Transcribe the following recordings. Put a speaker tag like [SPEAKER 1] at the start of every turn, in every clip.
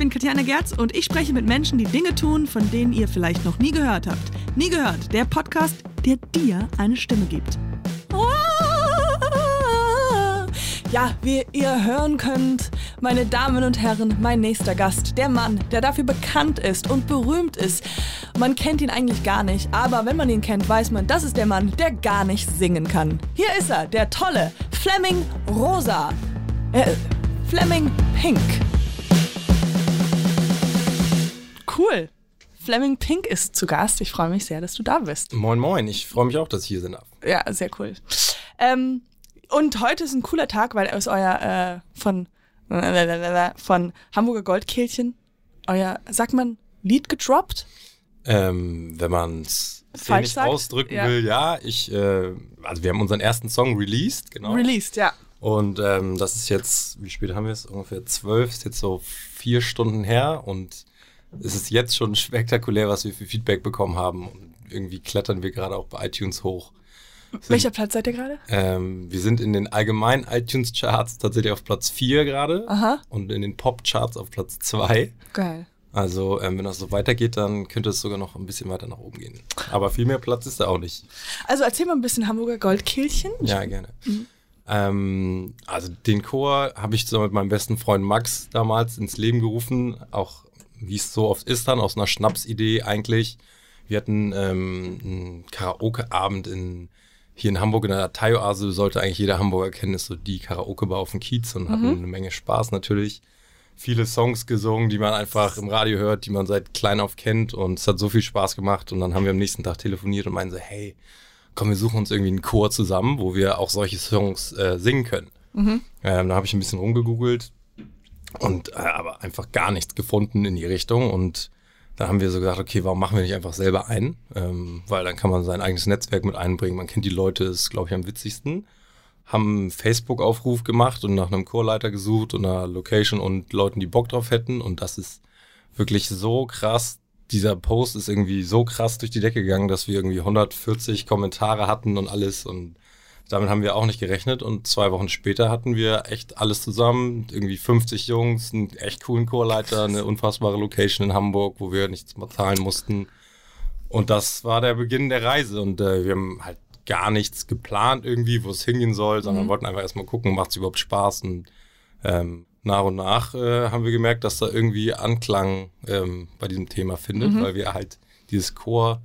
[SPEAKER 1] bin Katjana Gerz und ich spreche mit Menschen, die Dinge tun, von denen ihr vielleicht noch nie gehört habt. Nie gehört, der Podcast, der dir eine Stimme gibt. Ja, wie ihr hören könnt, meine Damen und Herren, mein nächster Gast, der Mann, der dafür bekannt ist und berühmt ist. Man kennt ihn eigentlich gar nicht, aber wenn man ihn kennt, weiß man, das ist der Mann, der gar nicht singen kann. Hier ist er, der tolle Fleming Rosa. Äh, Fleming Pink. Cool. Fleming Pink ist zu Gast. Ich freue mich sehr, dass du da bist.
[SPEAKER 2] Moin, moin. Ich freue mich auch, dass ich hier sein darf.
[SPEAKER 1] Ja, sehr cool. Ähm, und heute ist ein cooler Tag, weil aus euer äh, von von Hamburger Goldkehlchen euer, sagt man, Lied gedroppt?
[SPEAKER 2] Ähm, wenn man es nicht ausdrücken ja. will, ja. Ich, äh, also wir haben unseren ersten Song released, genau.
[SPEAKER 1] Released, ja.
[SPEAKER 2] Und ähm, das ist jetzt, wie spät haben wir es? Ungefähr zwölf, ist jetzt so vier Stunden her und es ist jetzt schon spektakulär, was wir für Feedback bekommen haben. Und irgendwie klettern wir gerade auch bei iTunes hoch.
[SPEAKER 1] Sind, Welcher Platz seid ihr gerade?
[SPEAKER 2] Ähm, wir sind in den allgemeinen iTunes-Charts tatsächlich auf Platz 4 gerade.
[SPEAKER 1] Aha.
[SPEAKER 2] Und in den Pop-Charts auf Platz 2.
[SPEAKER 1] Geil.
[SPEAKER 2] Also, ähm, wenn das so weitergeht, dann könnte es sogar noch ein bisschen weiter nach oben gehen. Aber viel mehr Platz ist da auch nicht.
[SPEAKER 1] Also, erzähl mal ein bisschen Hamburger Goldkehlchen.
[SPEAKER 2] Ja, gerne. Mhm. Ähm, also, den Chor habe ich zusammen mit meinem besten Freund Max damals ins Leben gerufen. Auch, wie es so oft ist, dann aus einer Schnapsidee eigentlich. Wir hatten ähm, einen Karaoke-Abend in hier in Hamburg in der Dateioase sollte eigentlich jeder Hamburger kennen, ist so die Karaoke-Bar auf dem Kiez und mhm. hatten eine Menge Spaß natürlich. Viele Songs gesungen, die man einfach im Radio hört, die man seit klein auf kennt und es hat so viel Spaß gemacht und dann haben wir am nächsten Tag telefoniert und meinen so, hey, komm, wir suchen uns irgendwie einen Chor zusammen, wo wir auch solche Songs äh, singen können. Mhm. Ähm, da habe ich ein bisschen rumgegoogelt und äh, aber einfach gar nichts gefunden in die Richtung und da haben wir so gesagt, okay, warum machen wir nicht einfach selber ein? Ähm, weil dann kann man sein eigenes Netzwerk mit einbringen. Man kennt die Leute, ist, glaube ich, am witzigsten. Haben Facebook-Aufruf gemacht und nach einem Chorleiter gesucht und einer Location und Leuten, die Bock drauf hätten. Und das ist wirklich so krass. Dieser Post ist irgendwie so krass durch die Decke gegangen, dass wir irgendwie 140 Kommentare hatten und alles. Und damit haben wir auch nicht gerechnet und zwei Wochen später hatten wir echt alles zusammen. Irgendwie 50 Jungs, einen echt coolen Chorleiter, eine unfassbare Location in Hamburg, wo wir nichts mehr zahlen mussten. Und das war der Beginn der Reise und äh, wir haben halt gar nichts geplant irgendwie, wo es hingehen soll, sondern mhm. wollten einfach erstmal gucken, macht es überhaupt Spaß und ähm, nach und nach äh, haben wir gemerkt, dass da irgendwie Anklang ähm, bei diesem Thema findet, mhm. weil wir halt dieses Chor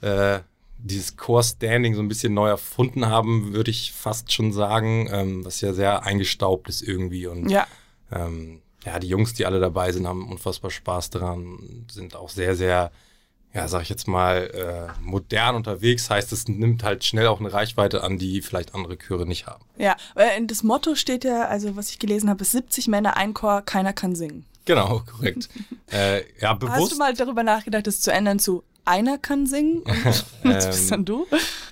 [SPEAKER 2] äh, dieses Core-Standing so ein bisschen neu erfunden haben, würde ich fast schon sagen, ähm, was ja sehr eingestaubt ist irgendwie. Und
[SPEAKER 1] ja.
[SPEAKER 2] Ähm, ja, die Jungs, die alle dabei sind, haben unfassbar Spaß daran, sind auch sehr, sehr, ja, sag ich jetzt mal, äh, modern unterwegs. Heißt, es nimmt halt schnell auch eine Reichweite an, die vielleicht andere Chöre nicht haben.
[SPEAKER 1] Ja, das Motto steht ja, also was ich gelesen habe, ist 70 Männer, ein Chor, keiner kann singen.
[SPEAKER 2] Genau, korrekt. äh, ja, bewusst.
[SPEAKER 1] Hast du mal darüber nachgedacht, das zu ändern zu einer kann singen und das bist ähm, dann du?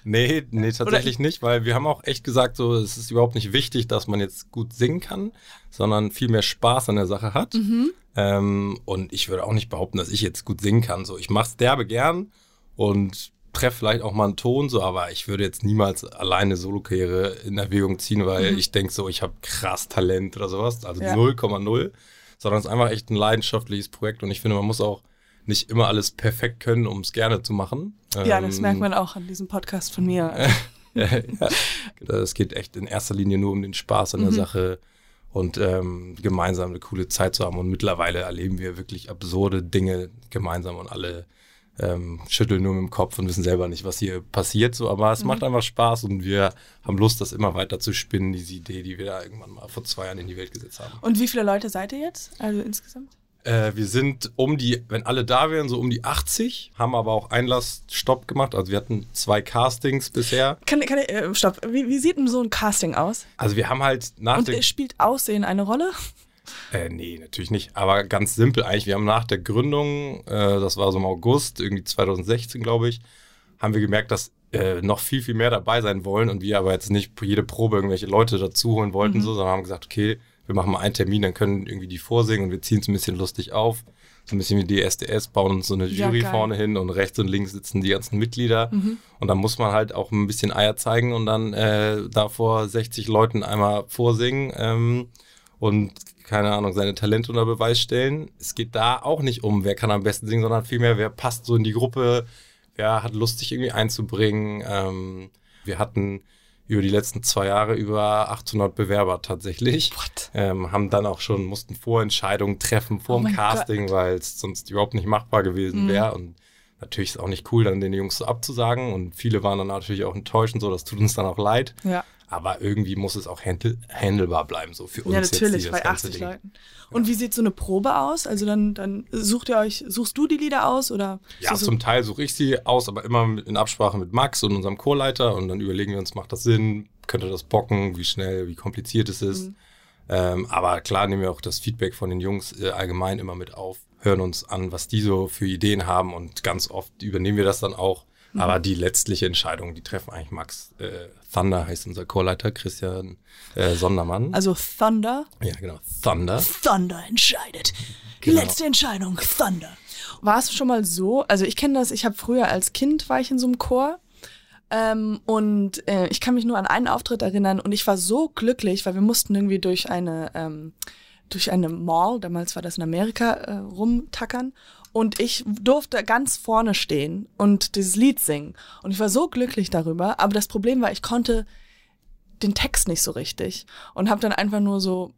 [SPEAKER 2] Nee, nee, tatsächlich nicht, weil wir haben auch echt gesagt, so, es ist überhaupt nicht wichtig, dass man jetzt gut singen kann, sondern viel mehr Spaß an der Sache hat. Mhm. Ähm, und ich würde auch nicht behaupten, dass ich jetzt gut singen kann. So, ich mach's derbe gern und treffe vielleicht auch mal einen Ton, so, aber ich würde jetzt niemals alleine Solo-Karriere in Erwägung ziehen, weil mhm. ich denke so, ich habe krass Talent oder sowas, also 0,0, ja. sondern es ist einfach echt ein leidenschaftliches Projekt und ich finde, man muss auch nicht immer alles perfekt können, um es gerne zu machen.
[SPEAKER 1] Ja, das ähm, merkt man auch an diesem Podcast von mir.
[SPEAKER 2] es geht echt in erster Linie nur um den Spaß an der mhm. Sache und ähm, gemeinsam eine coole Zeit zu haben. Und mittlerweile erleben wir wirklich absurde Dinge gemeinsam und alle ähm, schütteln nur mit dem Kopf und wissen selber nicht, was hier passiert. So, aber es mhm. macht einfach Spaß und wir haben Lust, das immer weiter zu spinnen, diese Idee, die wir da irgendwann mal vor zwei Jahren in die Welt gesetzt haben.
[SPEAKER 1] Und wie viele Leute seid ihr jetzt? Also insgesamt?
[SPEAKER 2] Äh, wir sind um die, wenn alle da wären, so um die 80, haben aber auch Einlassstopp gemacht. Also wir hatten zwei Castings bisher.
[SPEAKER 1] Kann, kann ich, äh, stopp, wie, wie, sieht denn so ein Casting aus?
[SPEAKER 2] Also wir haben halt nach
[SPEAKER 1] Und der spielt Aussehen eine Rolle?
[SPEAKER 2] Äh, nee, natürlich nicht. Aber ganz simpel eigentlich. Wir haben nach der Gründung, äh, das war so im August, irgendwie 2016, glaube ich, haben wir gemerkt, dass äh, noch viel, viel mehr dabei sein wollen und wir aber jetzt nicht jede Probe irgendwelche Leute dazu holen wollten, mhm. so, sondern haben gesagt, okay, wir machen mal einen Termin, dann können irgendwie die vorsingen und wir ziehen es ein bisschen lustig auf. So ein bisschen wie die SDS, bauen uns so eine Jury ja, vorne hin und rechts und links sitzen die ganzen Mitglieder. Mhm. Und dann muss man halt auch ein bisschen Eier zeigen und dann äh, da vor 60 Leuten einmal vorsingen ähm, und keine Ahnung, seine Talente unter Beweis stellen. Es geht da auch nicht um, wer kann am besten singen, sondern vielmehr, wer passt so in die Gruppe, wer hat Lust, sich irgendwie einzubringen. Ähm, wir hatten über die letzten zwei Jahre über 800 Bewerber tatsächlich.
[SPEAKER 1] What?
[SPEAKER 2] Ähm, haben dann auch schon, mussten Vorentscheidungen treffen vor
[SPEAKER 1] Oh
[SPEAKER 2] dem Casting, weil es sonst überhaupt nicht machbar gewesen
[SPEAKER 1] Mhm.
[SPEAKER 2] wäre. Und natürlich ist es auch nicht cool, dann den Jungs so abzusagen. Und viele waren dann natürlich auch enttäuscht und so, das tut uns dann auch leid.
[SPEAKER 1] Ja.
[SPEAKER 2] Aber irgendwie muss es auch handel handelbar bleiben, so für uns
[SPEAKER 1] Ja,
[SPEAKER 2] jetzt
[SPEAKER 1] natürlich,
[SPEAKER 2] hier
[SPEAKER 1] bei
[SPEAKER 2] das ganze
[SPEAKER 1] 80
[SPEAKER 2] Ding.
[SPEAKER 1] Leuten. Und wie sieht so eine Probe aus? Also dann, dann sucht ihr euch, suchst du die Lieder aus oder?
[SPEAKER 2] Ja,
[SPEAKER 1] das so-
[SPEAKER 2] zum Teil suche ich sie aus, aber immer in Absprache mit Max und unserem Chorleiter und dann überlegen wir uns, macht das Sinn, könnte das bocken, wie schnell, wie kompliziert es ist.
[SPEAKER 1] Mhm.
[SPEAKER 2] Ähm, aber klar nehmen wir auch das Feedback von den Jungs äh, allgemein immer mit auf, hören uns an, was die so für Ideen haben und ganz oft übernehmen wir das dann auch.
[SPEAKER 1] Mhm.
[SPEAKER 2] Aber die letztliche Entscheidung, die treffen eigentlich Max. Äh, Thunder heißt unser Chorleiter, Christian äh, Sondermann.
[SPEAKER 1] Also Thunder.
[SPEAKER 2] ja, genau. Thunder.
[SPEAKER 1] Thunder entscheidet. Die
[SPEAKER 2] Genau.
[SPEAKER 1] letzte Entscheidung, Thunder. War es schon mal so? Also ich kenne das, ich habe früher als Kind war ich in so einem Chor. Ähm, und äh, ich kann mich nur an einen Auftritt erinnern und ich war so glücklich, weil wir mussten irgendwie durch eine ähm, durch eine Mall, damals war das in Amerika, äh, rumtackern. Und ich durfte ganz vorne stehen und dieses Lied singen. Und ich war so glücklich darüber. Aber das Problem war, ich konnte den Text nicht so richtig. Und habe dann einfach nur so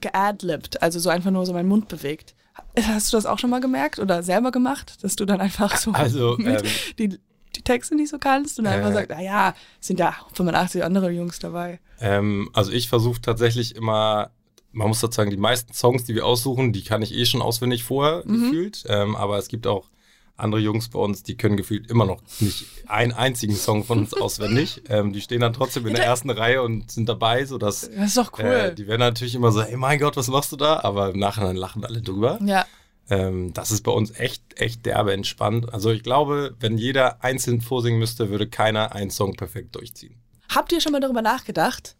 [SPEAKER 1] geadlibbed, also so einfach nur so meinen Mund bewegt. Hast du das auch schon mal gemerkt oder selber gemacht, dass du dann einfach so
[SPEAKER 2] Also, ähm,
[SPEAKER 1] die, die Texte nicht so kannst und dann einfach
[SPEAKER 2] Äh.
[SPEAKER 1] sagst, naja, sind ja 85 andere Jungs dabei.
[SPEAKER 2] Ähm, also ich versuche tatsächlich immer, man muss dazu sagen, die meisten Songs, die wir aussuchen, die kann ich eh schon auswendig vorher
[SPEAKER 1] Mhm.
[SPEAKER 2] gefühlt. Ähm, aber es gibt auch andere Jungs bei uns, die können gefühlt immer noch nicht einen einzigen Song von uns auswendig. Ähm, die stehen dann trotzdem in der ersten Reihe und sind dabei, sodass
[SPEAKER 1] Das ist doch cool.
[SPEAKER 2] äh, die werden natürlich immer so, hey mein Gott, was machst du da? Aber im Nachhinein lachen alle drüber.
[SPEAKER 1] ja.
[SPEAKER 2] Ähm, das ist bei uns echt, echt derbe entspannt. Also ich glaube, wenn jeder einzeln vorsingen müsste, würde keiner einen Song perfekt durchziehen.
[SPEAKER 1] Habt ihr schon mal darüber nachgedacht,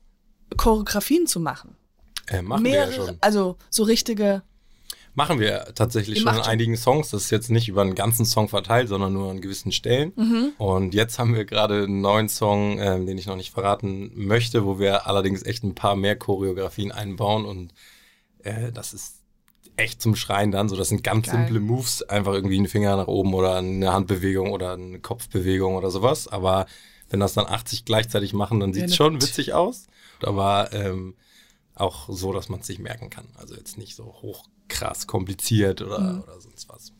[SPEAKER 1] Choreografien zu machen?
[SPEAKER 2] Äh, machen wir ja
[SPEAKER 1] Mehrere,
[SPEAKER 2] schon.
[SPEAKER 1] also so richtige.
[SPEAKER 2] Machen wir tatsächlich schon in einigen Songs. Das ist jetzt nicht über einen ganzen Song verteilt, sondern nur an gewissen Stellen.
[SPEAKER 1] Mhm.
[SPEAKER 2] Und jetzt haben wir gerade einen neuen Song, ähm, den ich noch nicht verraten möchte, wo wir allerdings echt ein paar mehr Choreografien einbauen. Und äh, das ist echt zum Schreien dann. So, das sind ganz
[SPEAKER 1] Geil.
[SPEAKER 2] simple Moves, einfach irgendwie einen Finger nach oben oder eine Handbewegung oder eine Kopfbewegung oder sowas. Aber wenn das dann 80 gleichzeitig machen, dann
[SPEAKER 1] Ja,
[SPEAKER 2] sieht es
[SPEAKER 1] ne-
[SPEAKER 2] schon witzig aus. Aber ähm, auch so, dass man es sich merken kann. Also jetzt nicht so hoch krass kompliziert oder,
[SPEAKER 1] Mhm.
[SPEAKER 2] oder sonst was.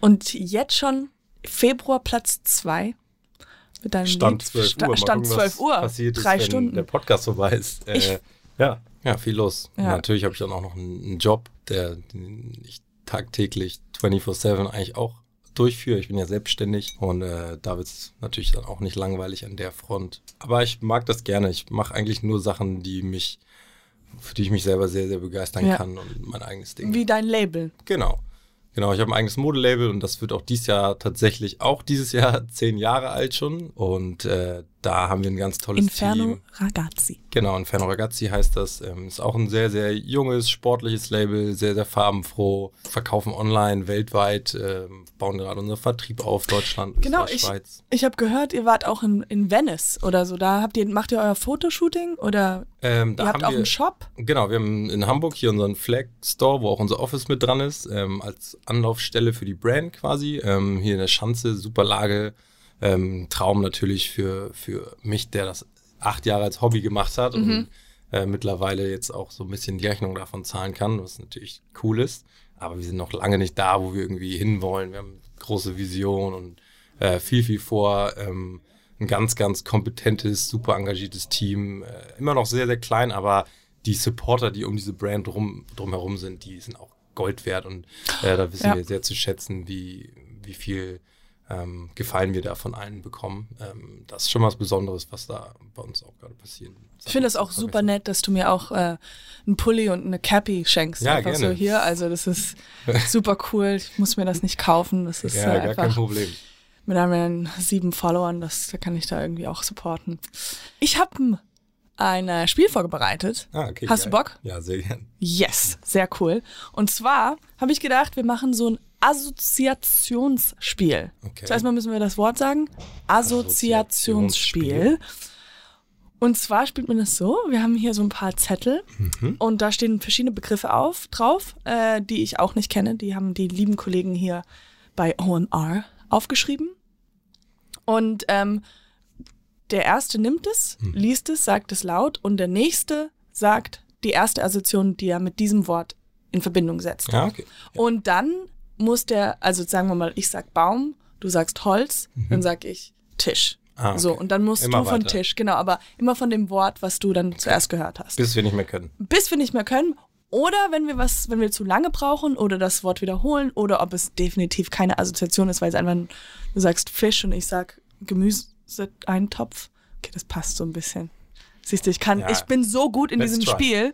[SPEAKER 1] Und jetzt schon Februar Platz zwei mit deinem
[SPEAKER 2] Stand
[SPEAKER 1] Lied.
[SPEAKER 2] 12 Uhr.
[SPEAKER 1] Sta- Stand
[SPEAKER 2] gucken,
[SPEAKER 1] 12
[SPEAKER 2] was
[SPEAKER 1] Uhr.
[SPEAKER 2] Passiert ist,
[SPEAKER 1] Drei
[SPEAKER 2] wenn
[SPEAKER 1] Stunden.
[SPEAKER 2] der Podcast vorbei ist. Äh, ja, ja, viel los.
[SPEAKER 1] Ja.
[SPEAKER 2] Natürlich habe ich dann auch noch einen, einen Job, der den ich tagtäglich 24-7 eigentlich auch durchführe. Ich bin ja selbstständig und äh, da wird es natürlich dann auch nicht langweilig an der Front. Aber ich mag das gerne. Ich mache eigentlich nur Sachen, die mich, für die ich mich selber sehr, sehr begeistern
[SPEAKER 1] Ja.
[SPEAKER 2] kann und mein eigenes Ding.
[SPEAKER 1] Wie dein Label.
[SPEAKER 2] Genau. Genau, ich habe ein eigenes Modelabel und das wird auch dieses Jahr tatsächlich auch dieses Jahr zehn Jahre alt schon. Und äh, da haben wir ein ganz tolles
[SPEAKER 1] Inferno
[SPEAKER 2] Team.
[SPEAKER 1] Ragazzi.
[SPEAKER 2] Genau, Inferno Ragazzi heißt das. Ähm, ist auch ein sehr, sehr junges, sportliches Label, sehr, sehr farbenfroh. Verkaufen online, weltweit, ähm, bauen gerade unseren Vertrieb auf, Deutschland,
[SPEAKER 1] Genau,
[SPEAKER 2] Österreich,
[SPEAKER 1] ich,
[SPEAKER 2] Schweiz.
[SPEAKER 1] ich habe gehört, ihr wart auch in, in Venice oder so. Da habt ihr, macht ihr euer Fotoshooting oder
[SPEAKER 2] Ähm, da
[SPEAKER 1] ihr habt auch
[SPEAKER 2] wir,
[SPEAKER 1] einen Shop?
[SPEAKER 2] Genau, wir haben in Hamburg hier unseren Flag Store, wo auch unser Office mit dran ist, ähm, als Anlaufstelle für die Brand quasi. Ähm, hier in der Schanze, super Lage. Ähm, Traum natürlich für, für mich, der das acht Jahre als Hobby gemacht hat und äh, mittlerweile jetzt auch so ein bisschen die Rechnung davon zahlen kann, was natürlich cool ist. Aber wir sind noch lange nicht da, wo wir irgendwie hinwollen. Wir haben große Vision und äh, viel, viel vor. Ähm, ein ganz, ganz kompetentes, super engagiertes Team. Äh, immer noch sehr, sehr klein, aber die Supporter, die um diese Brand rum, drumherum sind, die sind auch Gold wert. Und äh, da wissen
[SPEAKER 1] Ja.
[SPEAKER 2] wir sehr zu schätzen, wie, wie viel ähm, Gefallen wir da von allen bekommen. Ähm, das ist schon was Besonderes, was da bei uns auch gerade passiert.
[SPEAKER 1] Ich finde es auch super nett, dass du mir auch äh, einen Pulli und eine Cappy schenkst.
[SPEAKER 2] Ja,
[SPEAKER 1] einfach
[SPEAKER 2] gerne.
[SPEAKER 1] so hier. Also das ist super cool. Ich muss mir das nicht kaufen. Das ist
[SPEAKER 2] Ja,
[SPEAKER 1] äh,
[SPEAKER 2] gar kein Problem.
[SPEAKER 1] mit meinen sieben Followern, das da kann ich da irgendwie auch supporten. Ich habe ein Spiel vorbereitet.
[SPEAKER 2] Ah, okay,
[SPEAKER 1] Hast du
[SPEAKER 2] geil.
[SPEAKER 1] Bock?
[SPEAKER 2] Ja, sehr gern.
[SPEAKER 1] Yes, sehr cool. Und zwar habe ich gedacht, wir machen so ein Assoziationsspiel.
[SPEAKER 2] Okay.
[SPEAKER 1] Zuerst mal müssen wir das Wort sagen. Assoziationsspiel. Und zwar spielt man das so, wir haben hier so ein paar Zettel
[SPEAKER 2] Mhm.
[SPEAKER 1] und da stehen verschiedene Begriffe auf, drauf, äh, die ich auch nicht kenne. Die haben die lieben Kollegen hier bei OMR aufgeschrieben. Und ähm, der erste nimmt es,
[SPEAKER 2] Mhm.
[SPEAKER 1] liest es, sagt es laut und der nächste sagt die erste Assoziation, die er mit diesem Wort in Verbindung setzt.
[SPEAKER 2] Ja, okay.
[SPEAKER 1] Und dann muss der, also sagen wir mal, ich sag Baum, du sagst Holz, dann sag ich Tisch.
[SPEAKER 2] Mhm. Ah, okay.
[SPEAKER 1] So, und dann musst
[SPEAKER 2] Immer
[SPEAKER 1] du von
[SPEAKER 2] weiter.
[SPEAKER 1] Tisch, genau, aber immer von dem Wort, was du dann zuerst gehört hast.
[SPEAKER 2] Bis wir nicht mehr können.
[SPEAKER 1] Bis wir nicht mehr können. Oder wenn wir was, wenn wir zu lange brauchen oder das Wort wiederholen oder ob es definitiv keine Assoziation ist, weil es einfach, du sagst Fisch und ich sag Gemüseeintopf. Okay, das passt so ein bisschen. Siehst du, ich kann,
[SPEAKER 2] Ja.
[SPEAKER 1] ich bin so gut in
[SPEAKER 2] Let's
[SPEAKER 1] diesem
[SPEAKER 2] try.
[SPEAKER 1] Spiel,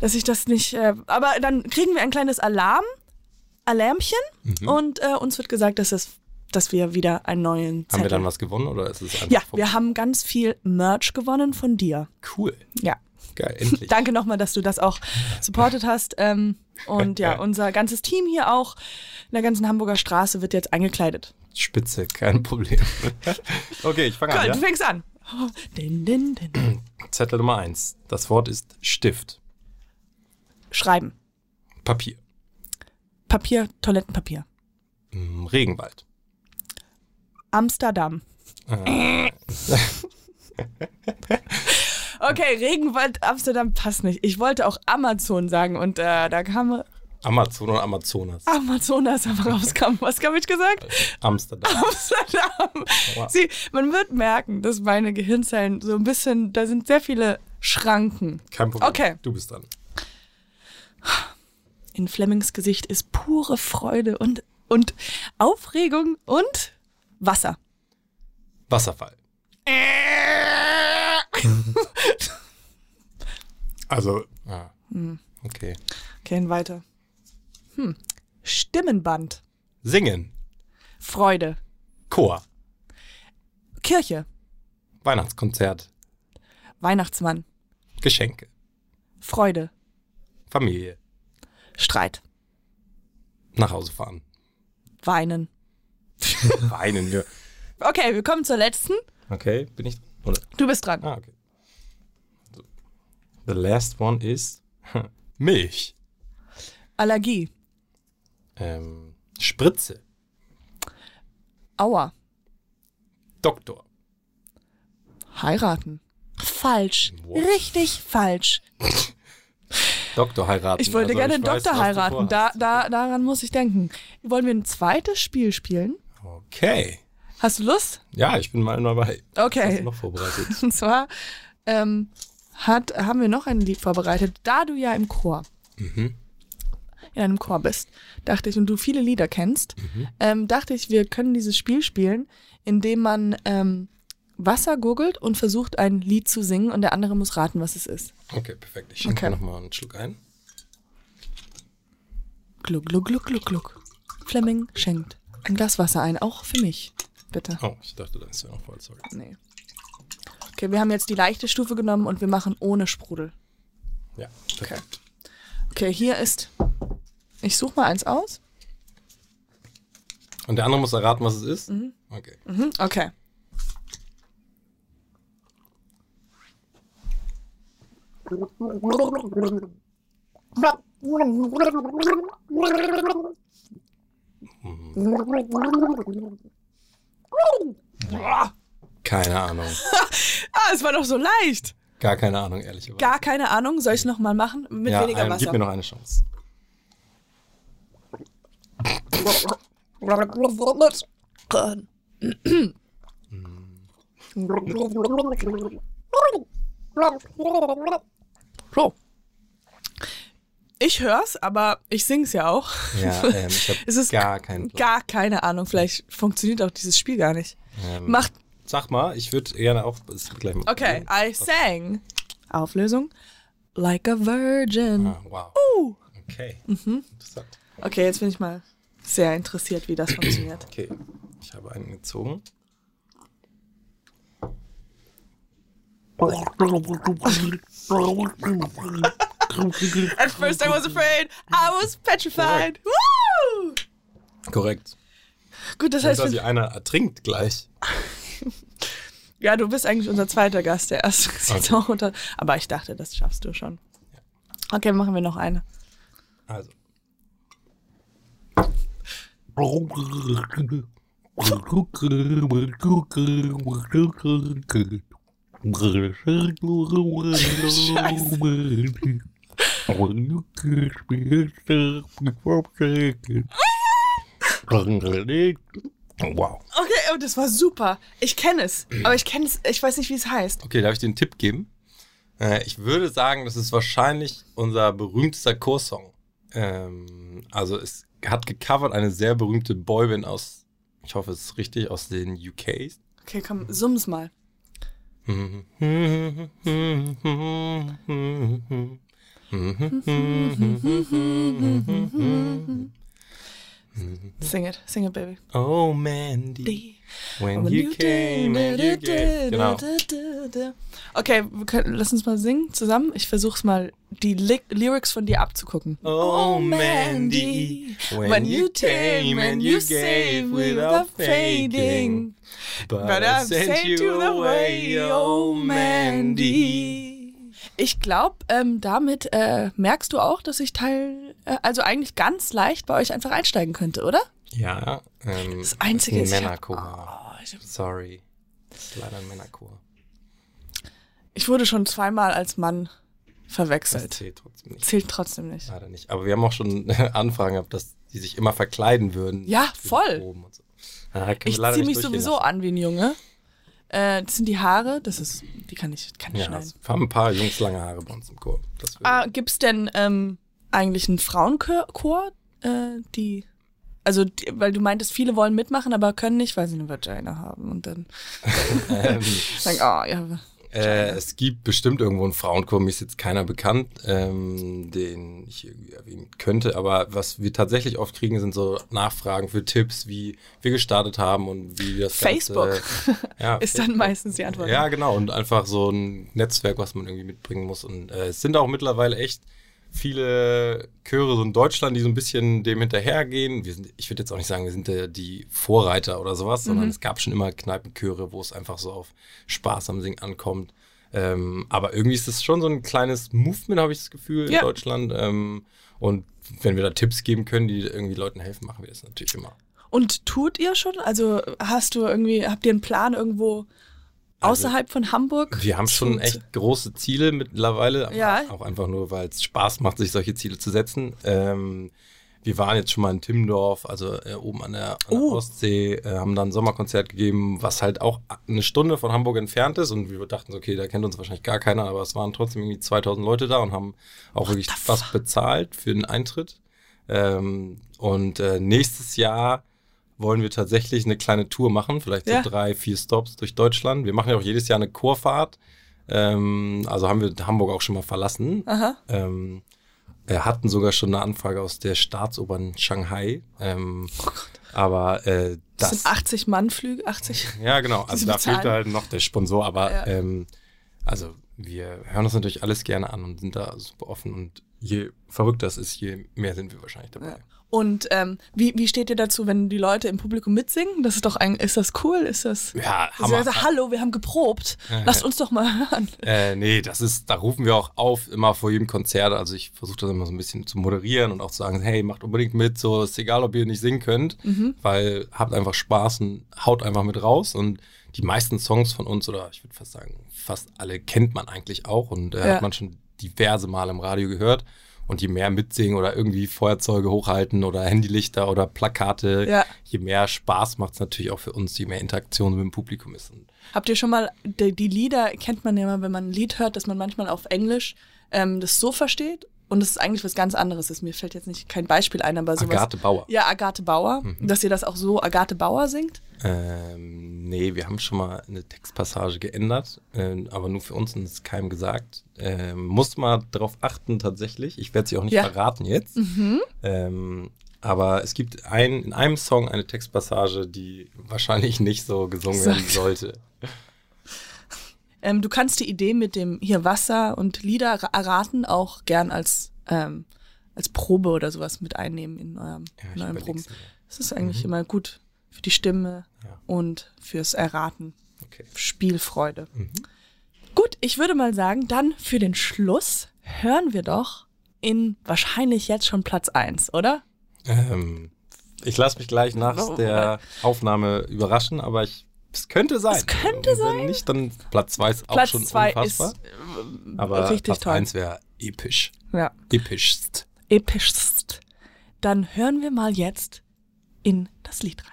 [SPEAKER 1] dass ich das nicht, äh, aber dann kriegen wir ein kleines Alarm, Alarmchen
[SPEAKER 2] Mhm.
[SPEAKER 1] und äh, uns wird gesagt, dass es, dass wir wieder einen neuen
[SPEAKER 2] Haben
[SPEAKER 1] Zettel.
[SPEAKER 2] wir dann was gewonnen oder ist es einfach
[SPEAKER 1] ja, wir haben ganz viel Merch gewonnen von dir.
[SPEAKER 2] Cool.
[SPEAKER 1] Ja.
[SPEAKER 2] Geil, endlich.
[SPEAKER 1] Danke nochmal, dass du das auch supportet hast. Ähm, und ja, unser ganzes Team hier auch in der ganzen Hamburger Straße wird jetzt eingekleidet.
[SPEAKER 2] Spitze, kein Problem. okay, ich fange
[SPEAKER 1] Cool,
[SPEAKER 2] an.
[SPEAKER 1] du
[SPEAKER 2] Ja?
[SPEAKER 1] fängst an. Oh, din, din, din.
[SPEAKER 2] Zettel Nummer eins. Das Wort ist Stift.
[SPEAKER 1] Schreiben.
[SPEAKER 2] Papier.
[SPEAKER 1] Papier, Toilettenpapier.
[SPEAKER 2] Mm, Regenwald.
[SPEAKER 1] Amsterdam.
[SPEAKER 2] Äh,
[SPEAKER 1] Okay, Regenwald, Amsterdam passt nicht. Ich wollte auch Amazon sagen und äh, da kam
[SPEAKER 2] Amazon oder Amazonas.
[SPEAKER 1] Amazonas aber rauskam. Was habe ich gesagt?
[SPEAKER 2] Amsterdam.
[SPEAKER 1] Amsterdam.
[SPEAKER 2] Wow.
[SPEAKER 1] Sie, man wird merken, dass meine Gehirnzellen so ein bisschen, da sind sehr viele Schranken.
[SPEAKER 2] Kein Problem.
[SPEAKER 1] Okay.
[SPEAKER 2] Du bist dran.
[SPEAKER 1] In Flemings Gesicht ist pure Freude und, und Aufregung und Wasser.
[SPEAKER 2] Wasserfall. Also, ah,
[SPEAKER 1] Hm.
[SPEAKER 2] okay.
[SPEAKER 1] Gehen weiter. Hm. Stimmenband.
[SPEAKER 2] Singen.
[SPEAKER 1] Freude.
[SPEAKER 2] Chor.
[SPEAKER 1] Kirche.
[SPEAKER 2] Weihnachtskonzert.
[SPEAKER 1] Weihnachtsmann.
[SPEAKER 2] Geschenke.
[SPEAKER 1] Freude.
[SPEAKER 2] Familie.
[SPEAKER 1] Streit.
[SPEAKER 2] Nach Hause fahren.
[SPEAKER 1] Weinen.
[SPEAKER 2] Weinen wir.
[SPEAKER 1] Okay, wir kommen zur letzten.
[SPEAKER 2] Okay, bin ich? Oder?
[SPEAKER 1] Du bist dran.
[SPEAKER 2] Ah, okay. So. The last one is Milch.
[SPEAKER 1] Allergie.
[SPEAKER 2] Ähm, Spritze.
[SPEAKER 1] Aua.
[SPEAKER 2] Doktor.
[SPEAKER 1] Heiraten. Falsch.
[SPEAKER 2] Wow.
[SPEAKER 1] Richtig falsch.
[SPEAKER 2] Doktor heiraten.
[SPEAKER 1] Ich wollte
[SPEAKER 2] Also,
[SPEAKER 1] gerne einen
[SPEAKER 2] weiß,
[SPEAKER 1] Doktor
[SPEAKER 2] du
[SPEAKER 1] heiraten. Da, da, daran muss ich denken. Wollen wir ein zweites Spiel spielen?
[SPEAKER 2] Okay.
[SPEAKER 1] Hast du Lust?
[SPEAKER 2] Ja, ich bin mal dabei. Hast
[SPEAKER 1] Okay.
[SPEAKER 2] du noch vorbereitet?
[SPEAKER 1] Und zwar ähm, hat, haben wir noch ein Lied vorbereitet. Da du ja im Chor,
[SPEAKER 2] Mhm.
[SPEAKER 1] in einem Chor bist, dachte ich, und du viele Lieder kennst,
[SPEAKER 2] Mhm.
[SPEAKER 1] ähm, dachte ich, wir können dieses Spiel spielen, indem man ähm, Wasser gurgelt und versucht, ein Lied zu singen und der andere muss raten, was es ist.
[SPEAKER 2] Okay, perfekt. Ich schenke
[SPEAKER 1] Okay.
[SPEAKER 2] mir noch mal einen Schluck ein.
[SPEAKER 1] Gluck, gluck, gluck, gluck, gluck. Fleming schenkt ein Glas Wasser ein, auch für mich. Bitte.
[SPEAKER 2] Oh, ich dachte, da ist ja noch voll, sorry.
[SPEAKER 1] Nee. Okay, wir haben jetzt die leichte Stufe genommen und wir machen ohne Sprudel.
[SPEAKER 2] Ja, perfekt.
[SPEAKER 1] Okay, hier ist. Ich suche mal eins aus.
[SPEAKER 2] Und der andere muss erraten, was es ist? Okay.
[SPEAKER 1] Mhm, okay.
[SPEAKER 2] Keine Ahnung.
[SPEAKER 1] Ah, es war doch so leicht.
[SPEAKER 2] Gar keine Ahnung, ehrlicherweise.
[SPEAKER 1] Gar keine Ahnung. Soll ich es nochmal machen? Mit
[SPEAKER 2] ja,
[SPEAKER 1] weniger
[SPEAKER 2] ähm,
[SPEAKER 1] Wasser.
[SPEAKER 2] Gib mir noch eine Chance.
[SPEAKER 1] so. Ich hör's, aber ich sing's ja auch.
[SPEAKER 2] Ja, ähm, ich
[SPEAKER 1] Es
[SPEAKER 2] habe
[SPEAKER 1] ist
[SPEAKER 2] gar Plan.
[SPEAKER 1] Gar keine Ahnung. Vielleicht funktioniert auch dieses Spiel gar nicht.
[SPEAKER 2] Ähm,
[SPEAKER 1] Macht.
[SPEAKER 2] Sag mal, ich würde gerne auch. Gleich mal
[SPEAKER 1] Okay. I sang. Auflösung. Like a virgin.
[SPEAKER 2] Ah, wow.
[SPEAKER 1] Uh.
[SPEAKER 2] Okay.
[SPEAKER 1] Mhm.
[SPEAKER 2] Interessant.
[SPEAKER 1] Okay, jetzt bin ich mal sehr interessiert, wie das funktioniert.
[SPEAKER 2] Okay, ich habe einen gezogen.
[SPEAKER 1] At first I was afraid. I was petrified. Woo!
[SPEAKER 2] Korrekt.
[SPEAKER 1] Gut, das
[SPEAKER 2] Das
[SPEAKER 1] heißt,
[SPEAKER 2] heißt,
[SPEAKER 1] wir,
[SPEAKER 2] einer ertrinkt gleich.
[SPEAKER 1] Ja, du bist eigentlich unser zweiter Gast, der erste ist jetzt auch unter. Aber ich dachte, das schaffst du schon. Okay, machen wir noch eine.
[SPEAKER 2] Also. Wow.
[SPEAKER 1] Okay, oh, das war super. Ich kenne es, aber ich kenne es, ich weiß nicht, wie es heißt.
[SPEAKER 2] Okay, darf ich dir einen Tipp geben? Äh, ich würde sagen, das ist wahrscheinlich unser berühmtester Chorsong. Ähm, also es hat gecovert eine sehr berühmte Boyband aus, ich hoffe es ist richtig, aus den UKs.
[SPEAKER 1] Okay, komm, summ's mal. Sing it, sing it, baby.
[SPEAKER 2] Oh Mandy, when you came and you gave. Genau.
[SPEAKER 1] Okay, können, lass uns mal singen zusammen. Ich versuch's mal, die Ly Lyrics von dir abzugucken.
[SPEAKER 2] Oh Mandy, when you came and you gave without fading. But I sent you away, oh Mandy.
[SPEAKER 1] Ich glaube, ähm, damit äh, merkst du auch, dass ich Teil, äh, also eigentlich ganz leicht bei euch einfach einsteigen könnte, oder?
[SPEAKER 2] Ja, ähm,
[SPEAKER 1] Das Einzige
[SPEAKER 2] ist ein
[SPEAKER 1] hab-
[SPEAKER 2] Männerchor.
[SPEAKER 1] Oh, ich,
[SPEAKER 2] Sorry. Das ist leider ein Männerchor.
[SPEAKER 1] ich wurde schon zweimal als Mann
[SPEAKER 2] Das
[SPEAKER 1] verwechselt.
[SPEAKER 2] zählt trotzdem nicht.
[SPEAKER 1] Zählt trotzdem nicht.
[SPEAKER 2] Leider nicht. Aber wir haben auch schon Anfragen gehabt, dass die sich immer verkleiden würden.
[SPEAKER 1] Ja, voll.
[SPEAKER 2] So. Wir
[SPEAKER 1] Ich ziehe mich sowieso an wie ein Junge. Äh, das sind die Haare, das ist, die kann ich, kann ich
[SPEAKER 2] Ja,
[SPEAKER 1] schneiden.
[SPEAKER 2] es haben ein paar Jungs lange Haare bei uns im Chor.
[SPEAKER 1] Ah, gibt's denn ähm, eigentlich einen Frauenchor, äh, die, also, die, weil du meintest, viele wollen mitmachen, aber können nicht, weil sie eine Vagina haben und dann
[SPEAKER 2] ähm,
[SPEAKER 1] sagen, ah, ja,
[SPEAKER 2] äh, es gibt bestimmt irgendwo einen Frauenchor, mir ist jetzt keiner bekannt, ähm, den ich irgendwie erwähnen könnte. Aber was wir tatsächlich oft kriegen, sind so Nachfragen für Tipps, wie wir gestartet haben und wie das
[SPEAKER 1] Facebook
[SPEAKER 2] Ganze, ja,
[SPEAKER 1] ist dann meistens die Antwort.
[SPEAKER 2] Ja, genau. Und einfach so ein Netzwerk, was man irgendwie mitbringen muss. Und äh, es sind auch mittlerweile echt viele Chöre so in Deutschland, die so ein bisschen dem hinterhergehen. Wir sind, ich würde jetzt auch nicht sagen, wir sind der, die Vorreiter oder sowas, sondern es gab schon immer Kneipenchöre, wo es einfach so auf Spaß am Singen ankommt. Ähm, aber irgendwie ist es schon so ein kleines Movement, habe ich das Gefühl,
[SPEAKER 1] Ja.
[SPEAKER 2] in Deutschland. Ähm, und wenn wir da Tipps geben können, die irgendwie Leuten helfen, machen wir das natürlich immer.
[SPEAKER 1] Und tut ihr schon? Also hast du irgendwie, habt ihr einen Plan irgendwo außerhalb von Hamburg?
[SPEAKER 2] Also, Wir haben schon echt große Ziele mittlerweile,
[SPEAKER 1] Ja.
[SPEAKER 2] auch einfach nur, weil es Spaß macht, sich solche Ziele zu setzen. Ähm, wir waren jetzt schon mal in Timmendorf, also äh, oben an der, an der
[SPEAKER 1] Oh.
[SPEAKER 2] Ostsee, äh, haben dann ein Sommerkonzert gegeben, was halt auch eine Stunde von Hamburg entfernt ist und wir dachten, so, okay, da kennt uns wahrscheinlich gar keiner, aber es waren trotzdem irgendwie 2000 Leute da und haben auch wirklich was bezahlt für den Eintritt. Ähm, und äh, nächstes Jahr wollen wir tatsächlich eine kleine Tour machen, vielleicht
[SPEAKER 1] Ja.
[SPEAKER 2] so drei, vier Stops durch Deutschland. Wir machen ja auch jedes Jahr eine Chorfahrt. Ähm, also haben wir Hamburg auch schon mal verlassen.
[SPEAKER 1] Aha.
[SPEAKER 2] Ähm, wir hatten sogar schon eine Anfrage aus der Staatsoper in Shanghai. Ähm, aber äh,
[SPEAKER 1] Das,
[SPEAKER 2] das,
[SPEAKER 1] sind 80 Mannflüge, 80.
[SPEAKER 2] ja genau, also da
[SPEAKER 1] bezahlen.
[SPEAKER 2] fehlt halt noch der Sponsor, aber
[SPEAKER 1] Ja.
[SPEAKER 2] ähm, also wir hören uns natürlich alles gerne an und sind da super offen und je verrückter es ist, je mehr sind wir wahrscheinlich dabei.
[SPEAKER 1] Ja. Und ähm, wie, wie steht ihr dazu, wenn die Leute im Publikum mitsingen? Das ist doch ein, ist das cool? Ist das?
[SPEAKER 2] Ja,
[SPEAKER 1] Also, also, hallo, wir haben geprobt. Lasst uns doch mal hören.
[SPEAKER 2] Äh, nee, das ist, da rufen wir auch auf, immer vor jedem Konzert. Also ich versuche das immer so ein bisschen zu moderieren und auch zu sagen, hey, macht unbedingt mit, so ist egal, ob ihr nicht singen könnt, weil habt einfach Spaß und haut einfach mit raus. Und die meisten Songs von uns, oder ich würde fast sagen, fast alle kennt man eigentlich auch und äh,
[SPEAKER 1] Ja.
[SPEAKER 2] hat man schon diverse Mal im Radio gehört. Und je mehr mitsingen oder irgendwie Feuerzeuge hochhalten oder Handylichter oder Plakate,
[SPEAKER 1] Ja.
[SPEAKER 2] je mehr Spaß macht es natürlich auch für uns, je mehr Interaktion mit dem Publikum ist.
[SPEAKER 1] Habt ihr schon mal, die, die Lieder kennt man ja mal, wenn man ein Lied hört, dass man manchmal auf Englisch ähm, das so versteht und es ist eigentlich was ganz anderes ist. Mir fällt jetzt nicht kein Beispiel ein, aber sowas.
[SPEAKER 2] Agathe Bauer.
[SPEAKER 1] Ja, Agathe Bauer. Dass ihr das auch so Agathe Bauer singt.
[SPEAKER 2] Ähm, nee, wir haben schon mal eine Textpassage geändert, ähm, aber nur für uns und es ist keinem gesagt. Ähm, muss mal darauf achten tatsächlich. Ich werde sie auch nicht
[SPEAKER 1] Ja.
[SPEAKER 2] verraten jetzt. Ähm, aber es gibt ein, in einem Song eine Textpassage, die wahrscheinlich nicht so gesungen werden sollte.
[SPEAKER 1] Ähm, du kannst die Idee mit dem hier Wasser und Lieder ra- erraten auch gern als, ähm, als Probe oder sowas mit einnehmen in eurem,
[SPEAKER 2] Ja,
[SPEAKER 1] in Proben. Das ist eigentlich immer gut für die Stimme
[SPEAKER 2] Ja.
[SPEAKER 1] und fürs Erraten.
[SPEAKER 2] Okay.
[SPEAKER 1] Spielfreude. Gut, ich würde mal sagen, dann für den Schluss hören wir doch in wahrscheinlich jetzt schon Platz 1, oder?
[SPEAKER 2] Ähm, ich lasse mich gleich nach
[SPEAKER 1] Oh.
[SPEAKER 2] der Aufnahme überraschen, aber ich, es könnte sein.
[SPEAKER 1] Es könnte
[SPEAKER 2] Wenn
[SPEAKER 1] sein.
[SPEAKER 2] nicht, dann Platz 2 ist auch
[SPEAKER 1] Platz
[SPEAKER 2] schon
[SPEAKER 1] 2 ist
[SPEAKER 2] unfassbar.
[SPEAKER 1] äh,
[SPEAKER 2] aber
[SPEAKER 1] richtig
[SPEAKER 2] Platz
[SPEAKER 1] toll.
[SPEAKER 2] 1 wäre episch.
[SPEAKER 1] Ja,
[SPEAKER 2] Epischst.
[SPEAKER 1] epischst. Dann hören wir mal jetzt in das Lied rein.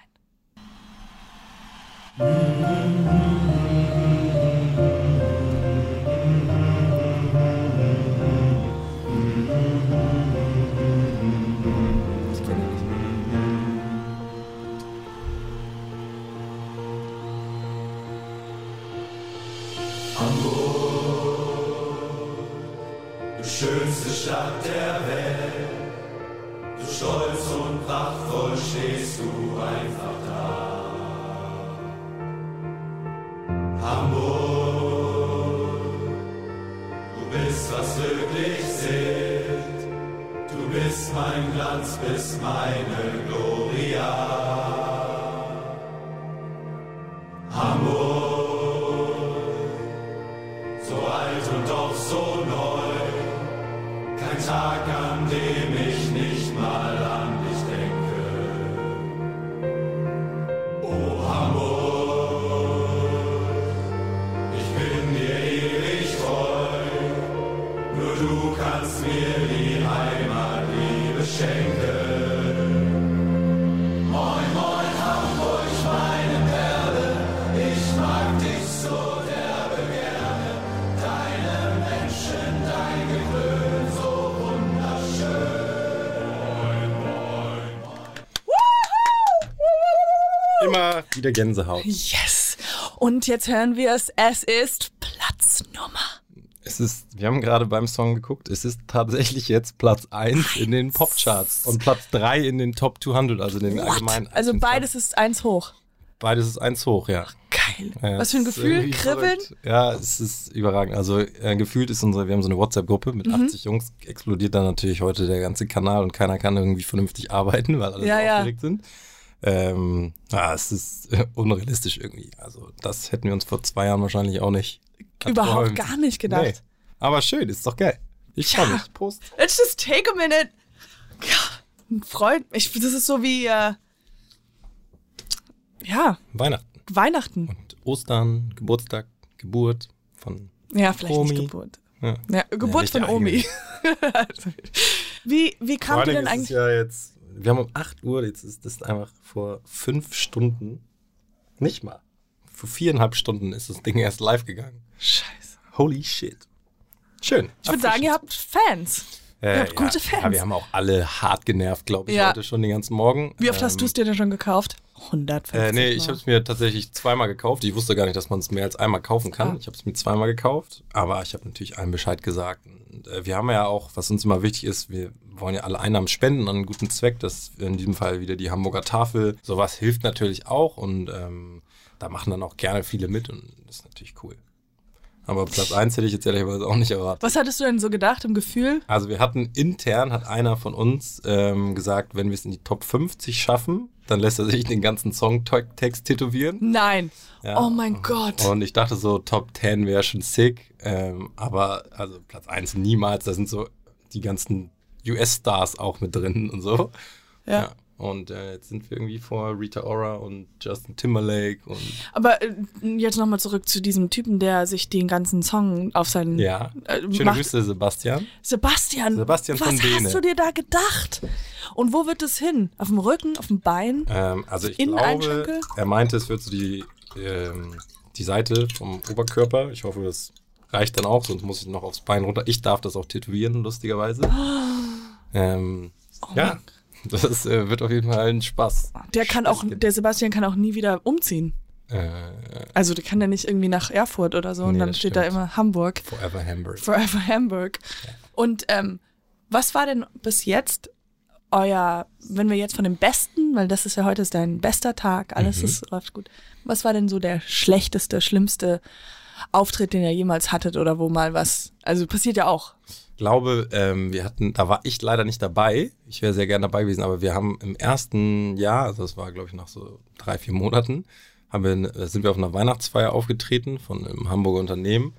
[SPEAKER 3] Stadt der Welt, so stolz und prachtvoll stehst du einfach da. Hamburg, du bist, was wirklich zählt. Du bist mein Glanz, bist meine
[SPEAKER 2] wieder Gänsehaut.
[SPEAKER 1] Yes! Und jetzt hören wir es. Es ist Platznummer.
[SPEAKER 2] Es ist, wir haben gerade beim Song geguckt, es ist tatsächlich jetzt Platz 1 in den Popcharts und Platz 3 in den Top 200, also in den allgemeinen.
[SPEAKER 1] Also beides ist eins hoch.
[SPEAKER 2] Beides ist eins hoch, ja.
[SPEAKER 1] Geil.
[SPEAKER 2] Ja,
[SPEAKER 1] Was für ein Gefühl? Kribbeln?
[SPEAKER 2] Ja, es ist überragend. Also äh, gefühlt ist unsere, wir haben so eine WhatsApp-Gruppe mit
[SPEAKER 1] Mhm.
[SPEAKER 2] 80 Jungs, explodiert dann natürlich heute der ganze Kanal und keiner kann irgendwie vernünftig arbeiten, weil alle
[SPEAKER 1] Ja,
[SPEAKER 2] so
[SPEAKER 1] ja.
[SPEAKER 2] aufgeregt sind. Ähm, ja, es ist unrealistisch irgendwie. Also das hätten wir uns vor zwei Jahren wahrscheinlich auch nicht
[SPEAKER 1] Überhaupt
[SPEAKER 2] erträumt.
[SPEAKER 1] gar nicht gedacht.
[SPEAKER 2] Nee. Aber schön, ist doch geil. Ich
[SPEAKER 1] Ja.
[SPEAKER 2] freue mich. Prost.
[SPEAKER 1] Let's just take a minute. Ja, freut mich. Das ist so wie, äh, ja,
[SPEAKER 2] Weihnachten
[SPEAKER 1] Weihnachten.
[SPEAKER 2] und Ostern, Geburtstag, Geburt von
[SPEAKER 1] Ja, vielleicht
[SPEAKER 2] Omi.
[SPEAKER 1] nicht Geburt.
[SPEAKER 2] ja.
[SPEAKER 1] Ja, Geburt von Omi. wie, wie kam
[SPEAKER 2] Vor allen
[SPEAKER 1] denn
[SPEAKER 2] Dingen ist es
[SPEAKER 1] eigentlich?
[SPEAKER 2] ja jetzt, wir haben um 8 Uhr, jetzt ist das einfach vor fünf Stunden, nicht mal, vor viereinhalb Stunden ist das Ding erst live gegangen.
[SPEAKER 1] Scheiße.
[SPEAKER 2] Holy shit. Schön.
[SPEAKER 1] Ich würde sagen, ihr habt Fans.
[SPEAKER 2] Äh,
[SPEAKER 1] ihr habt gute Fans.
[SPEAKER 2] Ja, wir haben auch alle hart genervt, glaube ich,
[SPEAKER 1] Ja.
[SPEAKER 2] heute schon den ganzen Morgen.
[SPEAKER 1] Wie oft hast
[SPEAKER 2] Ähm,
[SPEAKER 1] du es dir denn schon gekauft? 150
[SPEAKER 2] Äh, nee,
[SPEAKER 1] Mal.
[SPEAKER 2] ich habe es mir tatsächlich zweimal gekauft. Ich wusste gar nicht, dass man es mehr als einmal kaufen kann.
[SPEAKER 1] Ah.
[SPEAKER 2] Ich habe es mir zweimal gekauft, aber ich habe natürlich allen Bescheid gesagt. Und, äh, wir haben ja auch, was uns immer wichtig ist, wir wollen ja alle Einnahmen spenden an einen guten Zweck. Das ist in diesem Fall wieder die Hamburger Tafel. Sowas hilft natürlich auch und ähm, da machen dann auch gerne viele mit und das ist natürlich cool. Aber Platz 1 hätte ich jetzt ehrlicherweise auch nicht erwartet.
[SPEAKER 1] Was hattest du denn so gedacht im Gefühl?
[SPEAKER 2] Also wir hatten intern, hat einer von uns ähm, gesagt, wenn wir es in die Top 50 schaffen, dann lässt er sich den ganzen Songtext tätowieren.
[SPEAKER 1] Nein.
[SPEAKER 2] Ja.
[SPEAKER 1] Oh mein Gott.
[SPEAKER 2] Und ich dachte so, Top 10 wäre schon sick. Ähm, aber also Platz 1 niemals. Da sind so die ganzen US-Stars auch mit drin und so.
[SPEAKER 1] Ja.
[SPEAKER 2] Und äh, jetzt sind wir irgendwie vor Rita Ora und Justin Timberlake und
[SPEAKER 1] Aber äh, jetzt nochmal zurück zu diesem Typen, der sich den ganzen Song auf seinen.
[SPEAKER 2] ja.
[SPEAKER 1] Äh,
[SPEAKER 2] Schöne
[SPEAKER 1] macht-
[SPEAKER 2] Grüße, Sebastian.
[SPEAKER 1] Sebastian.
[SPEAKER 2] Sebastian
[SPEAKER 1] was
[SPEAKER 2] von Däne.
[SPEAKER 1] hast du dir da gedacht? Und wo wird es hin? Auf dem Rücken, auf dem Bein?
[SPEAKER 2] Ähm, also ich
[SPEAKER 1] Inneneinschenkel?
[SPEAKER 2] glaube, er meinte, es wird so die, ähm, die Seite vom Oberkörper. Ich hoffe, das reicht dann auch, sonst muss ich noch aufs Bein runter. Ich darf das auch tätowieren, lustigerweise. Ähm, ja, das äh, wird auf jeden Fall ein Spaß.
[SPEAKER 1] Der kann auch, der Sebastian kann auch nie wieder umziehen.
[SPEAKER 2] Äh,
[SPEAKER 1] Also der kann ja nicht irgendwie nach Erfurt oder so und
[SPEAKER 2] Nee,
[SPEAKER 1] dann
[SPEAKER 2] das
[SPEAKER 1] steht da
[SPEAKER 2] stimmt.
[SPEAKER 1] immer Hamburg.
[SPEAKER 2] Forever Hamburg.
[SPEAKER 1] Forever Hamburg. Und ähm, was war denn bis jetzt euer, wenn wir jetzt von dem Besten, weil das ist ja heute ist dein bester Tag, alles
[SPEAKER 2] Mhm.
[SPEAKER 1] ist, läuft gut. Was war denn so der schlechteste, schlimmste Auftritt, den ihr jemals hattet oder wo mal was, also passiert ja auch.
[SPEAKER 2] Ich glaube, ähm, wir hatten, da war ich leider nicht dabei. Ich wäre sehr gerne dabei gewesen, aber wir haben im ersten Jahr, also das war glaube ich nach so drei, vier Monaten, haben wir, äh, sind wir auf einer Weihnachtsfeier aufgetreten von einem Hamburger Unternehmen.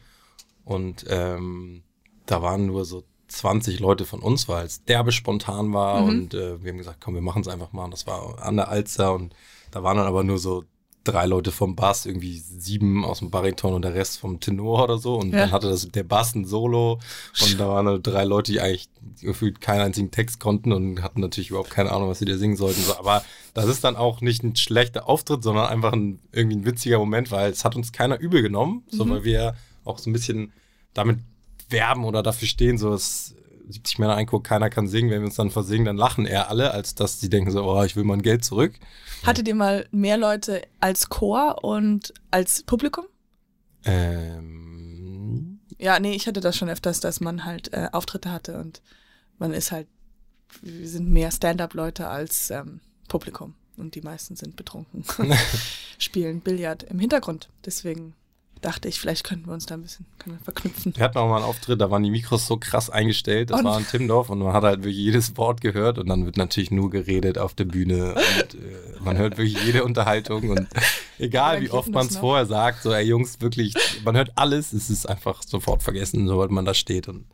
[SPEAKER 2] Und ähm, da waren nur so 20 Leute von uns, weil es derbe spontan war.
[SPEAKER 1] Mhm.
[SPEAKER 2] Und äh, wir haben gesagt, komm, wir machen es einfach mal. Und das war an der Alster. Und da waren dann aber nur so drei Leute vom Bass, irgendwie sieben aus dem Bariton und der Rest vom Tenor oder so. Und
[SPEAKER 1] Ja.
[SPEAKER 2] dann hatte das der Bass ein Solo. Und da waren nur drei Leute, die eigentlich gefühlt keinen einzigen Text konnten und hatten natürlich überhaupt keine Ahnung, was sie da singen sollten. So, aber das ist dann auch nicht ein schlechter Auftritt, sondern einfach ein, irgendwie ein witziger Moment, weil es hat uns keiner übel genommen, so weil wir auch so ein bisschen damit werben oder dafür stehen, so dass 70 Männer einguckt, keiner kann singen, wenn wir uns dann versingen, dann lachen eher alle, als dass sie denken so, oh, ich will mein Geld zurück.
[SPEAKER 1] Hattet ihr mal mehr Leute als Chor und als Publikum?
[SPEAKER 2] Ähm,
[SPEAKER 1] Ja, nee, ich hatte das schon öfters, dass man halt äh, Auftritte hatte und man ist halt, wir sind mehr Stand-up-Leute als ähm, Publikum und die meisten sind betrunken, spielen Billard im Hintergrund. Deswegen dachte ich, vielleicht könnten wir uns da ein bisschen verknüpfen.
[SPEAKER 2] Wir hatten auch mal einen Auftritt, da waren die Mikros so krass eingestellt. Das
[SPEAKER 1] Und-
[SPEAKER 2] war in Timmendorf und man hat halt wirklich jedes Wort gehört und dann wird natürlich nur geredet auf der Bühne und äh, man hört wirklich jede Unterhaltung und egal wie oft man es vorher sagt, so ey Jungs, wirklich, man hört alles, es ist einfach sofort vergessen, sobald man da steht und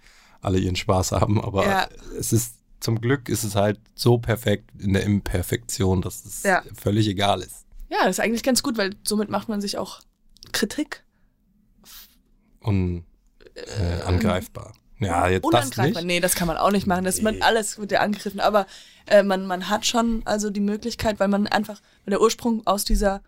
[SPEAKER 2] alle ihren Spaß haben. Aber
[SPEAKER 1] Ja.
[SPEAKER 2] es ist zum Glück ist es halt so perfekt in der Imperfektion, dass es
[SPEAKER 1] Ja.
[SPEAKER 2] völlig egal ist.
[SPEAKER 1] Ja, das ist eigentlich ganz gut, weil somit macht man sich auch Kritik
[SPEAKER 2] Und äh, angreifbar. Ja, jetzt das
[SPEAKER 1] unangreifbar.
[SPEAKER 2] nicht.
[SPEAKER 1] Nee, das kann man auch nicht machen. Das man
[SPEAKER 2] Nee.
[SPEAKER 1] alles wird ja angegriffen. Aber äh, man, man hat schon also die Möglichkeit, weil man einfach, weil der Ursprung aus dieser,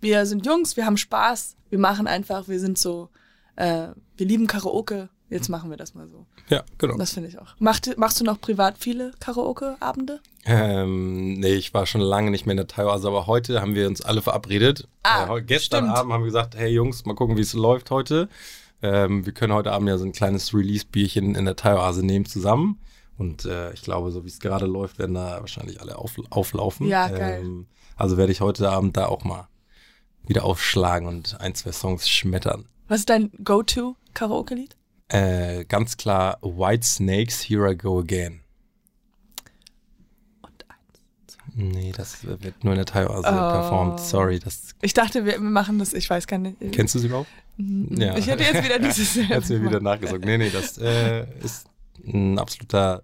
[SPEAKER 1] wir sind Jungs, wir haben Spaß, wir machen einfach, wir sind so, äh, wir lieben Karaoke, jetzt machen wir das mal so.
[SPEAKER 2] Ja, genau.
[SPEAKER 1] Das finde ich auch. Macht, machst du noch privat viele Karaoke-Abende?
[SPEAKER 2] Ähm, nee, ich war schon lange nicht mehr in der Thai-Oase, aber heute haben wir uns alle verabredet.
[SPEAKER 1] Ah,
[SPEAKER 2] äh, gestern
[SPEAKER 1] stimmt.
[SPEAKER 2] Abend haben wir gesagt, hey Jungs, mal gucken, wie es läuft heute. Ähm, wir können heute Abend ja so ein kleines Release-Bierchen in der Thai-Oase nehmen zusammen. Und äh, ich glaube, so wie es gerade läuft, werden da wahrscheinlich alle auf, auflaufen.
[SPEAKER 1] Ja, geil.
[SPEAKER 2] Ähm, also werde ich heute Abend da auch mal wieder aufschlagen und ein, zwei Songs schmettern.
[SPEAKER 1] Was ist dein Go-To-Karaoke-Lied?
[SPEAKER 2] Äh, ganz klar, White Snakes, Here I Go Again.
[SPEAKER 1] Und eins.
[SPEAKER 2] Nee, das wird nur in der Thai-Oase
[SPEAKER 1] Oh.
[SPEAKER 2] performt. Sorry, das
[SPEAKER 1] Ich dachte, wir machen das, ich weiß gar nicht.
[SPEAKER 2] Kennst du sie überhaupt? Ja.
[SPEAKER 1] Ich hätte jetzt wieder dieses.
[SPEAKER 2] Hat's mir wieder nachgesagt. Nee, nee, das äh, ist ein absoluter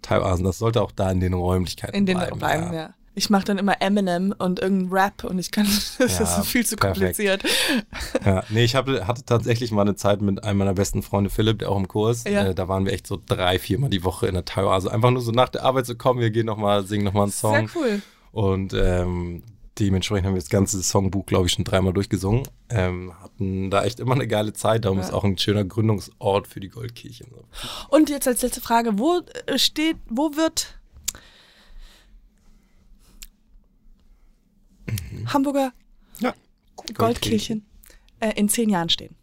[SPEAKER 2] Teiloasen. Das sollte auch da in den Räumlichkeiten
[SPEAKER 1] In den
[SPEAKER 2] bleiben.
[SPEAKER 1] bleiben, ja. Ich mache dann immer Eminem und irgendeinen Rap und ich kann, das
[SPEAKER 2] Ja,
[SPEAKER 1] ist viel zu
[SPEAKER 2] perfekt.
[SPEAKER 1] kompliziert.
[SPEAKER 2] Ja, nee, ich hatte, hatte tatsächlich mal eine Zeit mit einem meiner besten Freunde, Philipp, der auch im Kurs.
[SPEAKER 1] Ja.
[SPEAKER 2] Äh, da waren wir echt so drei, viermal die Woche in der Teiloase. Einfach nur so nach der Arbeit so, komm, wir gehen nochmal, singen nochmal einen Song.
[SPEAKER 1] Sehr cool.
[SPEAKER 2] Und ähm, dementsprechend haben wir das ganze Songbuch, glaube ich, schon dreimal durchgesungen. Ähm, hatten da echt immer eine geile Zeit. Darum
[SPEAKER 1] Ja.
[SPEAKER 2] ist auch ein schöner Gründungsort für die Goldkirche.
[SPEAKER 1] Und jetzt als letzte Frage, wo äh, steht, wo wird Hamburger
[SPEAKER 2] Ja.
[SPEAKER 1] Goldkirchen äh, in zehn Jahren stehen?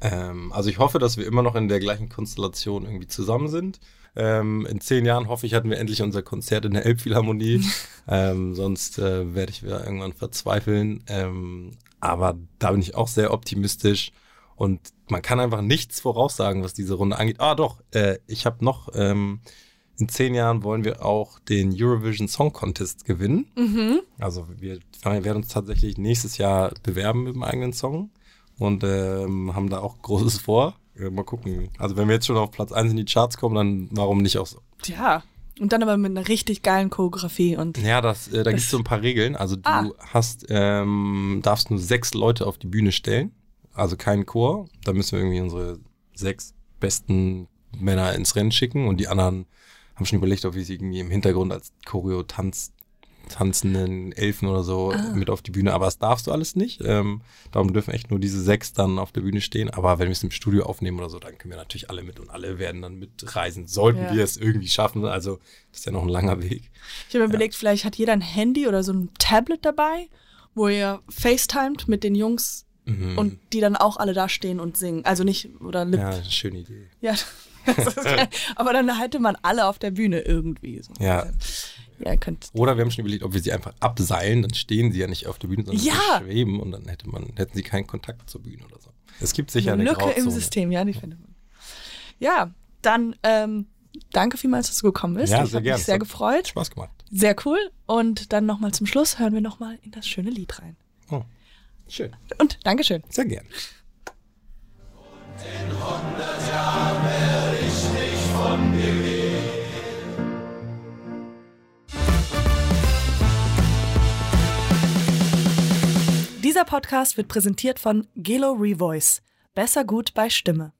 [SPEAKER 2] Ähm, also ich hoffe, dass wir immer noch in der gleichen Konstellation irgendwie zusammen sind. Ähm, in zehn Jahren hoffe ich, hatten wir endlich unser Konzert in der Elbphilharmonie. ähm, sonst äh, werde ich wieder irgendwann verzweifeln. Ähm, aber da bin ich auch sehr optimistisch. Und man kann einfach nichts voraussagen, was diese Runde angeht. Ah, doch, äh, ich habe noch, ähm, in zehn Jahren wollen wir auch den Eurovision Song Contest gewinnen.
[SPEAKER 1] Mhm.
[SPEAKER 2] Also wir werden uns tatsächlich nächstes Jahr bewerben mit dem eigenen Song und ähm, haben da auch Großes vor. Ja, mal gucken. Also wenn wir jetzt schon auf Platz 1 in die Charts kommen, dann warum nicht auch so?
[SPEAKER 1] Ja. Und dann aber mit einer richtig geilen Choreografie und
[SPEAKER 2] Ja, das, äh, da gibt es so ein paar Regeln. Also du
[SPEAKER 1] Ah.
[SPEAKER 2] hast, ähm, darfst nur sechs Leute auf die Bühne stellen. Also keinen Chor. Da müssen wir irgendwie unsere sechs besten Männer ins Rennen schicken und die anderen haben schon überlegt, ob wir sie irgendwie im Hintergrund als Choreo tanz, tanzenden Elfen oder so
[SPEAKER 1] Ah.
[SPEAKER 2] mit auf die Bühne. Aber das darfst du alles nicht. Ähm, darum dürfen echt nur diese sechs dann auf der Bühne stehen. Aber wenn wir es im Studio aufnehmen oder so, dann können wir natürlich alle mit und alle werden dann mitreisen. Sollten
[SPEAKER 1] Ja.
[SPEAKER 2] wir es irgendwie schaffen. Also das ist ja noch ein langer Weg.
[SPEAKER 1] Ich habe mir überlegt, vielleicht hat jeder ein Handy oder so ein Tablet dabei, wo ihr FaceTimet mit den Jungs
[SPEAKER 2] Mhm.
[SPEAKER 1] und die dann auch alle da stehen und singen. Also nicht, oder Lip.
[SPEAKER 2] Ja, schöne Idee.
[SPEAKER 1] Ja. Aber dann hätte man alle auf der Bühne irgendwie. So.
[SPEAKER 2] Ja.
[SPEAKER 1] Ja.
[SPEAKER 2] Oder wir haben schon überlegt, ob wir sie einfach abseilen, dann stehen sie ja nicht auf der Bühne, sondern
[SPEAKER 1] Ja.
[SPEAKER 2] sie schweben und dann hätte man, hätten sie keinen Kontakt zur Bühne oder so. Es gibt sicher
[SPEAKER 1] eine
[SPEAKER 2] eine
[SPEAKER 1] Lücke im
[SPEAKER 2] Grauzone.
[SPEAKER 1] System, ja, die findet man. Ja, dann ähm, danke vielmals, dass du gekommen bist.
[SPEAKER 2] Ja,
[SPEAKER 1] ich
[SPEAKER 2] sehr
[SPEAKER 1] habe
[SPEAKER 2] gern.
[SPEAKER 1] mich sehr gefreut.
[SPEAKER 2] Spaß gemacht.
[SPEAKER 1] Sehr cool. Und dann nochmal zum Schluss hören wir nochmal in das schöne Lied rein.
[SPEAKER 2] Oh. Schön.
[SPEAKER 1] Und Dankeschön.
[SPEAKER 2] Sehr gern.
[SPEAKER 3] In 100 Jahren
[SPEAKER 1] Dieser Podcast wird präsentiert von Gelo Revoice. Besser gut bei Stimme.